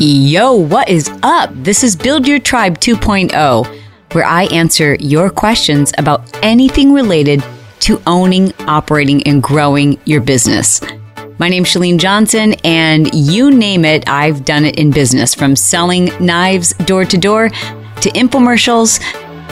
Yo, what is up? This is Build Your Tribe 2.0, where I answer your questions about anything related to owning, operating, and growing your business. My name's Chalene Johnson, and you name it, I've done it in business from selling knives door to door to infomercials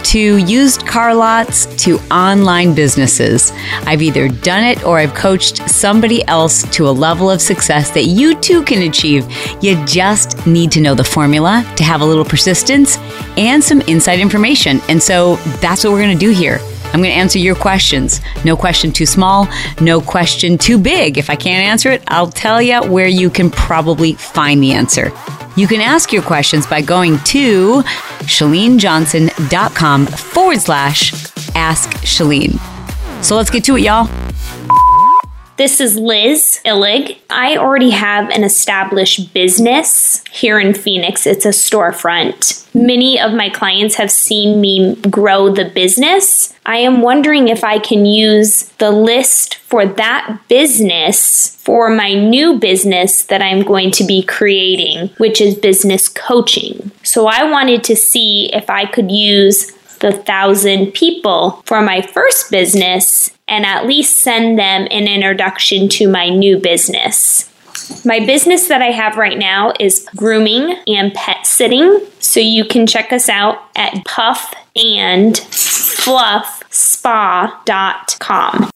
to used car lots to online businesses. I've either done it or I've coached somebody else to a level of success that you too can achieve. You just need to know the formula to have a little persistence and some inside information. And so that's what we're going to do here. I'm going to answer your questions. No question too small, no question too big. If I can't answer it, I'll tell you where you can probably find the answer. You can ask your questions by going to chalenejohnson.com forward slash ask Chalene. So let's get to it, y'all. This is Liz Illig. I already have an established business here in Phoenix. It's a storefront. Many of my clients have seen me grow the business. I am wondering if I can use the list for that business for my new business that I'm going to be creating, which is business coaching. So I wanted to see if I could use the thousand people for my first business and at least send them an introduction to my new business. My business that I have right now is grooming and pet sitting. So you can check us out at puff and puffandfluffspa.com.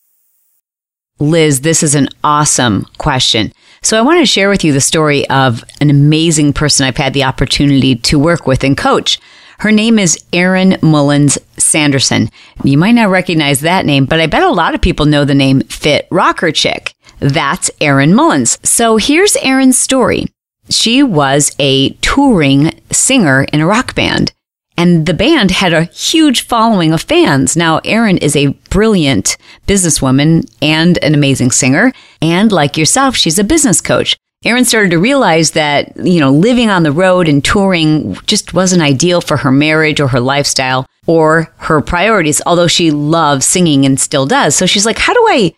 Liz, this is an awesome question. So I want to share with you the story of an amazing person I've had the opportunity to work with and coach. Her name is Erin Mullins Sanderson. You might not recognize that name, but I bet a lot of people know the name Fit Rocker Chick. That's Erin Mullins. So here's Erin's story. She was a touring singer in a rock band. And the band had a huge following of fans. Now, Erin is a brilliant businesswoman and an amazing singer. And like yourself, she's a business coach. Erin started to realize that, you know, living on the road and touring just wasn't ideal for her marriage or her lifestyle or her priorities, although she loves singing and still does. So she's like, how do I,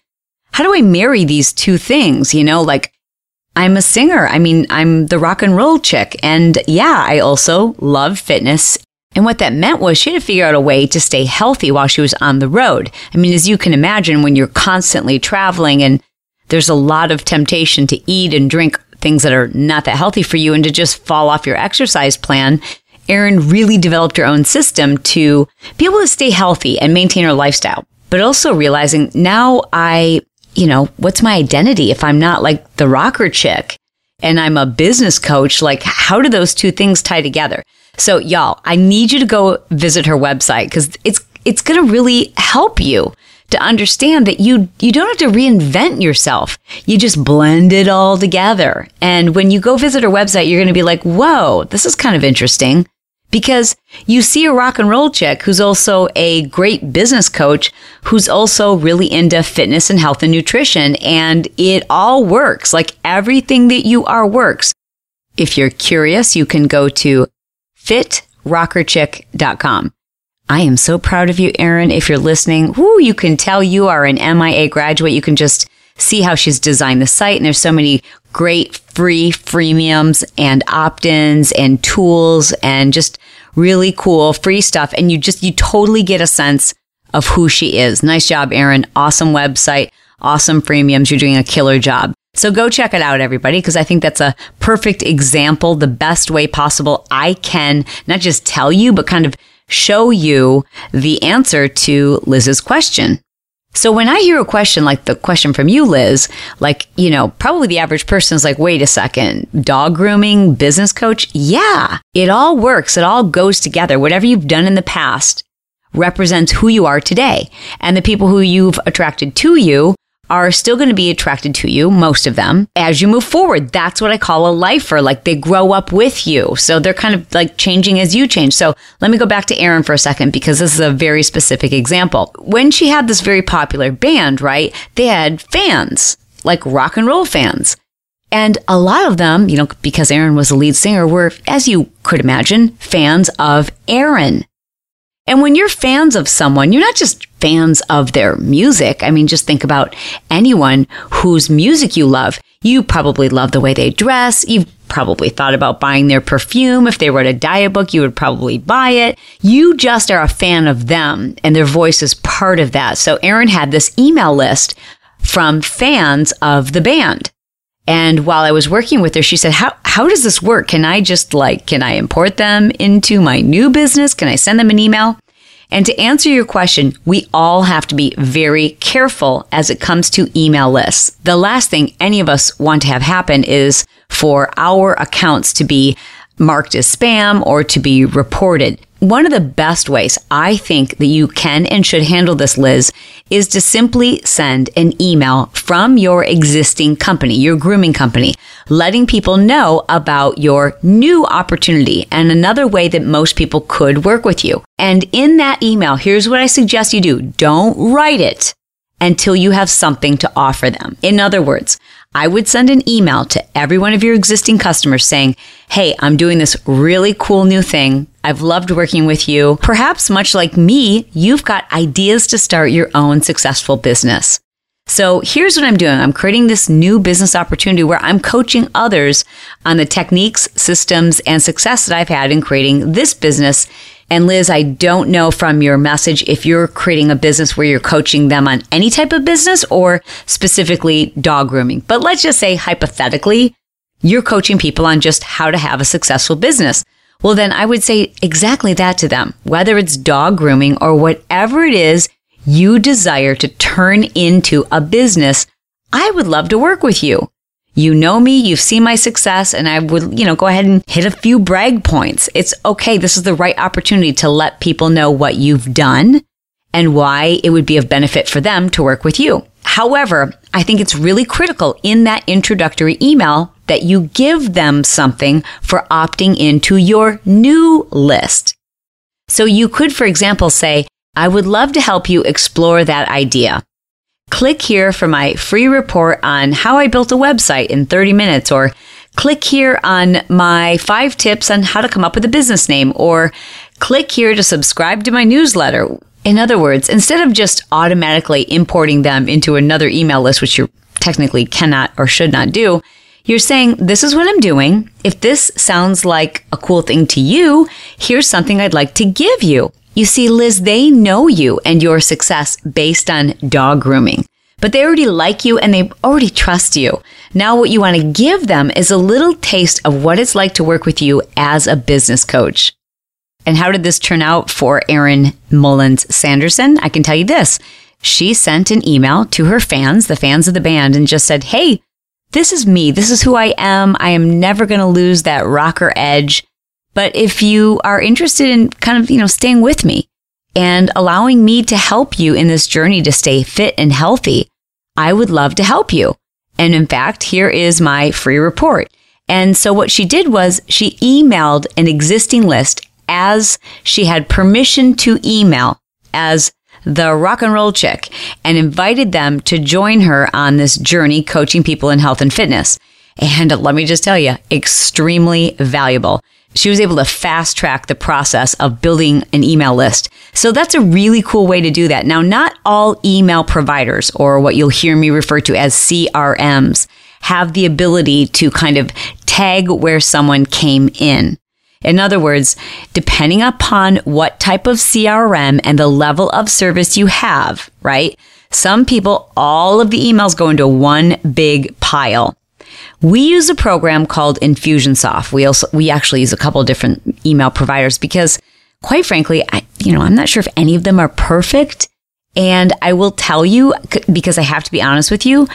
how do I marry these two things? You know, like I'm a singer. I mean, I'm the rock and roll chick. And yeah, I also love fitness. And what that meant was she had to figure out a way to stay healthy while she was on the road. I mean, as you can imagine, when you're constantly traveling and there's a lot of temptation to eat and drink things that are not that healthy for you and to just fall off your exercise plan. Erin really developed her own system to be able to stay healthy and maintain her lifestyle, but also realizing now I, you know, what's my identity if I'm not like the rocker chick and I'm a business coach? Like, how do those two things tie together? So, y'all, I need you to go visit her website because it's it's going to really help you to understand that you you don't have to reinvent yourself. You just blend it all together. And when you go visit her website, you're going to be like, "Whoa, this is kind of interesting." Because you see a rock and roll chick who's also a great business coach, who's also really into fitness and health and nutrition, and it all works. Like everything that you are works. If you're curious, you can go to fitrockerchick.com. I am so proud of you, Erin. If you're listening, whoo, you can tell you are an MIA graduate. You can just see how she's designed the site. And there's so many great free freemiums and opt-ins and tools and just really cool free stuff. And you just, you totally get a sense of who she is. Nice job, Erin. Awesome website. Awesome freemiums. You're doing a killer job. So go check it out, everybody, because I think that's a perfect example, the best way possible I can not just tell you, but kind of show you the answer to Liz's question. So when I hear a question like the question from you, Liz, like, you know, probably the average person is like, wait a second, dog grooming, business coach? Yeah, it all works. It all goes together. Whatever you've done in the past represents who you are today. And the people who you've attracted to you are still going to be attracted to you, most of them, as you move forward. That's what I call a lifer. Like they grow up with you. So they're kind of like changing as you change. So let me go back to Erin for a second because this is a very specific example. When she had this very popular band, right? They had fans, like rock and roll fans. And a lot of them, you know, because Erin was the lead singer, were, as you could imagine, fans of Erin. And when you're fans of someone, you're not just fans of their music. I mean, just think about anyone whose music you love. You probably love the way they dress. You've probably thought about buying their perfume. If they wrote a diet book, you would probably buy it. You just are a fan of them and their voice is part of that. So Erin had this email list from fans of the band. And while I was working with her, she said, how, how does this work? Can I just like, can I import them into my new business? Can I send them an email? And to answer your question, we all have to be very careful as it comes to email lists. The last thing any of us want to have happen is for our accounts to be marked as spam or to be reported. One of the best ways I think that you can and should handle this, Liz, is to simply send an email from your existing company, your grooming company, letting people know about your new opportunity and another way that most people could work with you. And in that email, here's what I suggest you do. Don't write it until you have something to offer them. In other words, I would send an email to every one of your existing customers saying, Hey, I'm doing this really cool new thing. I've loved working with you. Perhaps much like me, you've got ideas to start your own successful business. So here's what I'm doing. I'm creating this new business opportunity where I'm coaching others on the techniques, systems, and success that I've had in creating this business and Liz, I don't know from your message if you're creating a business where you're coaching them on any type of business or specifically dog grooming. But let's just say hypothetically, you're coaching people on just how to have a successful business. Well, then I would say exactly that to them, whether it's dog grooming or whatever it is you desire to turn into a business. I would love to work with you. You know me, you've seen my success, and I would, you know, go ahead and hit a few brag points. It's okay. This is the right opportunity to let people know what you've done and why it would be of benefit for them to work with you. However, I think it's really critical in that introductory email that you give them something for opting into your new list. So you could, for example, say, I would love to help you explore that idea click here for my free report on how I built a website in 30 minutes, or click here on my five tips on how to come up with a business name, or click here to subscribe to my newsletter. In other words, instead of just automatically importing them into another email list, which you technically cannot or should not do, you're saying, this is what I'm doing. If this sounds like a cool thing to you, here's something I'd like to give you. You see, Liz, they know you and your success based on dog grooming, but they already like you and they already trust you. Now, what you want to give them is a little taste of what it's like to work with you as a business coach. And how did this turn out for Erin Mullins Sanderson? I can tell you this. She sent an email to her fans, the fans of the band, and just said, Hey, this is me. This is who I am. I am never going to lose that rocker edge. But if you are interested in kind of, you know, staying with me and allowing me to help you in this journey to stay fit and healthy, I would love to help you. And in fact, here is my free report. And so what she did was she emailed an existing list as she had permission to email as the rock and roll chick and invited them to join her on this journey coaching people in health and fitness. And let me just tell you, extremely valuable she was able to fast track the process of building an email list. So that's a really cool way to do that. Now, not all email providers or what you'll hear me refer to as CRMs have the ability to kind of tag where someone came in. In other words, depending upon what type of CRM and the level of service you have, right? Some people, all of the emails go into one big pile. We use a program called Infusionsoft. We also, we actually use a couple different email providers because quite frankly, I, you know, I'm not sure if any of them are perfect. And I will tell you, because I have to be honest with you,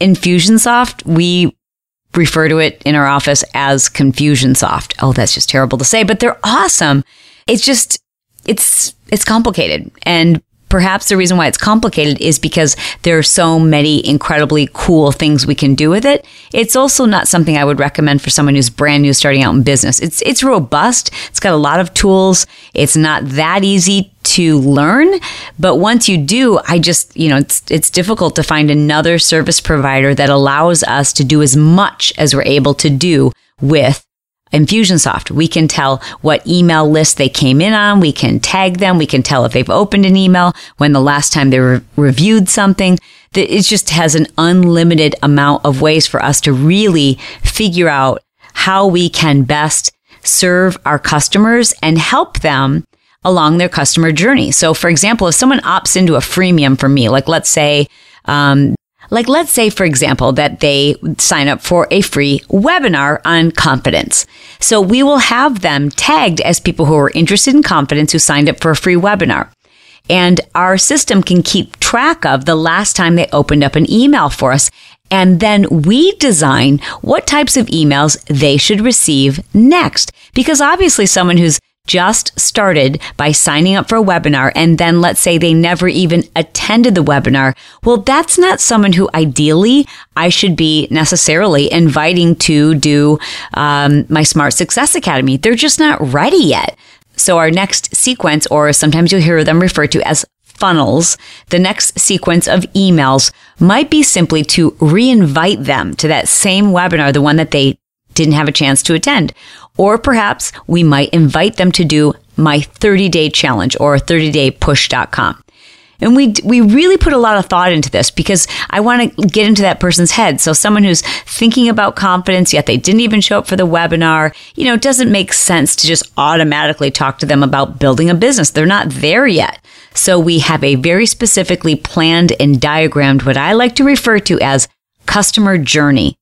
Infusionsoft, we refer to it in our office as Confusionsoft. Oh, that's just terrible to say, but they're awesome. It's just, it's, it's complicated. And perhaps the reason why it's complicated is because there are so many incredibly cool things we can do with it. It's also not something I would recommend for someone who's brand new starting out in business. It's it's robust. It's got a lot of tools. It's not that easy to learn, but once you do, I just, you know, it's it's difficult to find another service provider that allows us to do as much as we're able to do with Infusionsoft. We can tell what email list they came in on. We can tag them. We can tell if they've opened an email, when the last time they re- reviewed something. It just has an unlimited amount of ways for us to really figure out how we can best serve our customers and help them along their customer journey. So, for example, if someone opts into a freemium for me, like let's say, um, like let's say, for example, that they sign up for a free webinar on confidence. So we will have them tagged as people who are interested in confidence who signed up for a free webinar. And our system can keep track of the last time they opened up an email for us. And then we design what types of emails they should receive next. Because obviously someone who's just started by signing up for a webinar and then let's say they never even attended the webinar. Well, that's not someone who ideally I should be necessarily inviting to do um, my Smart Success Academy. They're just not ready yet. So our next sequence, or sometimes you'll hear them referred to as funnels, the next sequence of emails might be simply to reinvite them to that same webinar, the one that they didn't have a chance to attend. Or perhaps we might invite them to do my 30 day challenge or 30 day push.com. And we, we really put a lot of thought into this because I want to get into that person's head. So someone who's thinking about confidence, yet they didn't even show up for the webinar, you know, it doesn't make sense to just automatically talk to them about building a business. They're not there yet. So we have a very specifically planned and diagrammed what I like to refer to as customer journey.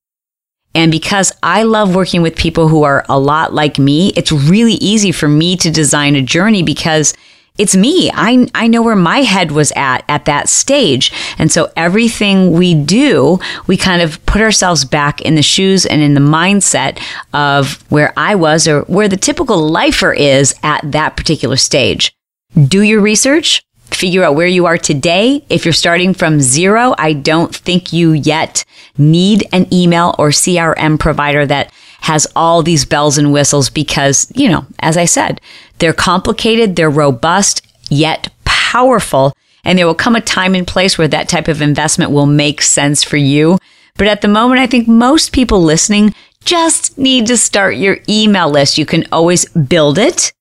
And because I love working with people who are a lot like me, it's really easy for me to design a journey because it's me. I, I know where my head was at at that stage. And so everything we do, we kind of put ourselves back in the shoes and in the mindset of where I was or where the typical lifer is at that particular stage. Do your research, figure out where you are today. If you're starting from zero, I don't think you yet need an email or CRM provider that has all these bells and whistles because, you know, as I said, they're complicated, they're robust, yet powerful. And there will come a time and place where that type of investment will make sense for you. But at the moment, I think most people listening just need to start your email list. You can always build it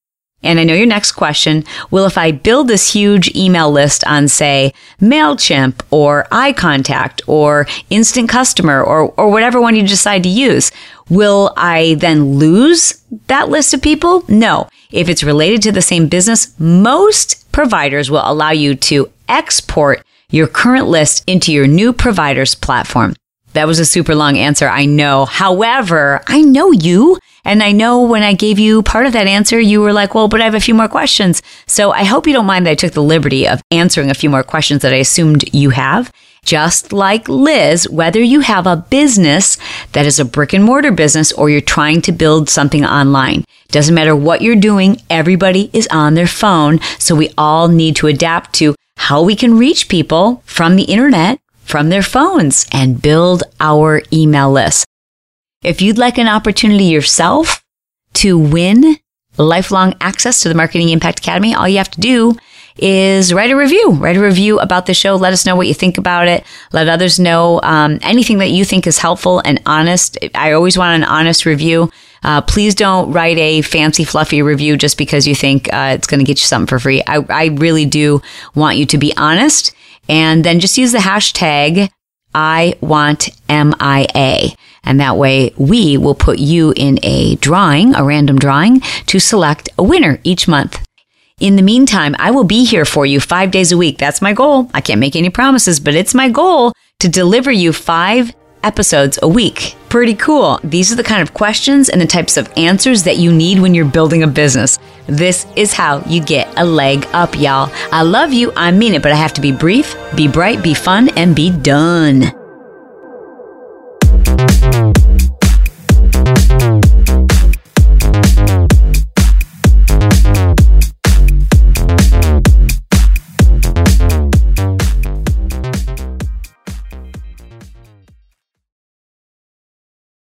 and I know your next question. Will if I build this huge email list on, say, MailChimp or iContact or Instant Customer or, or whatever one you decide to use, will I then lose that list of people? No. If it's related to the same business, most providers will allow you to export your current list into your new provider's platform. That was a super long answer. I know. However, I know you. And I know when I gave you part of that answer, you were like, well, but I have a few more questions. So I hope you don't mind that I took the liberty of answering a few more questions that I assumed you have. Just like Liz, whether you have a business that is a brick and mortar business or you're trying to build something online, doesn't matter what you're doing, everybody is on their phone. So we all need to adapt to how we can reach people from the internet, from their phones and build our email list. If you'd like an opportunity yourself to win lifelong access to the Marketing Impact Academy, all you have to do is write a review. Write a review about the show. Let us know what you think about it. Let others know um, anything that you think is helpful and honest. I always want an honest review. Uh, please don't write a fancy, fluffy review just because you think uh, it's going to get you something for free. I, I really do want you to be honest. And then just use the hashtag I want MIA. And that way we will put you in a drawing, a random drawing to select a winner each month. In the meantime, I will be here for you five days a week. That's my goal. I can't make any promises, but it's my goal to deliver you five episodes a week. Pretty cool. These are the kind of questions and the types of answers that you need when you're building a business. This is how you get a leg up, y'all. I love you. I mean it, but I have to be brief, be bright, be fun, and be done.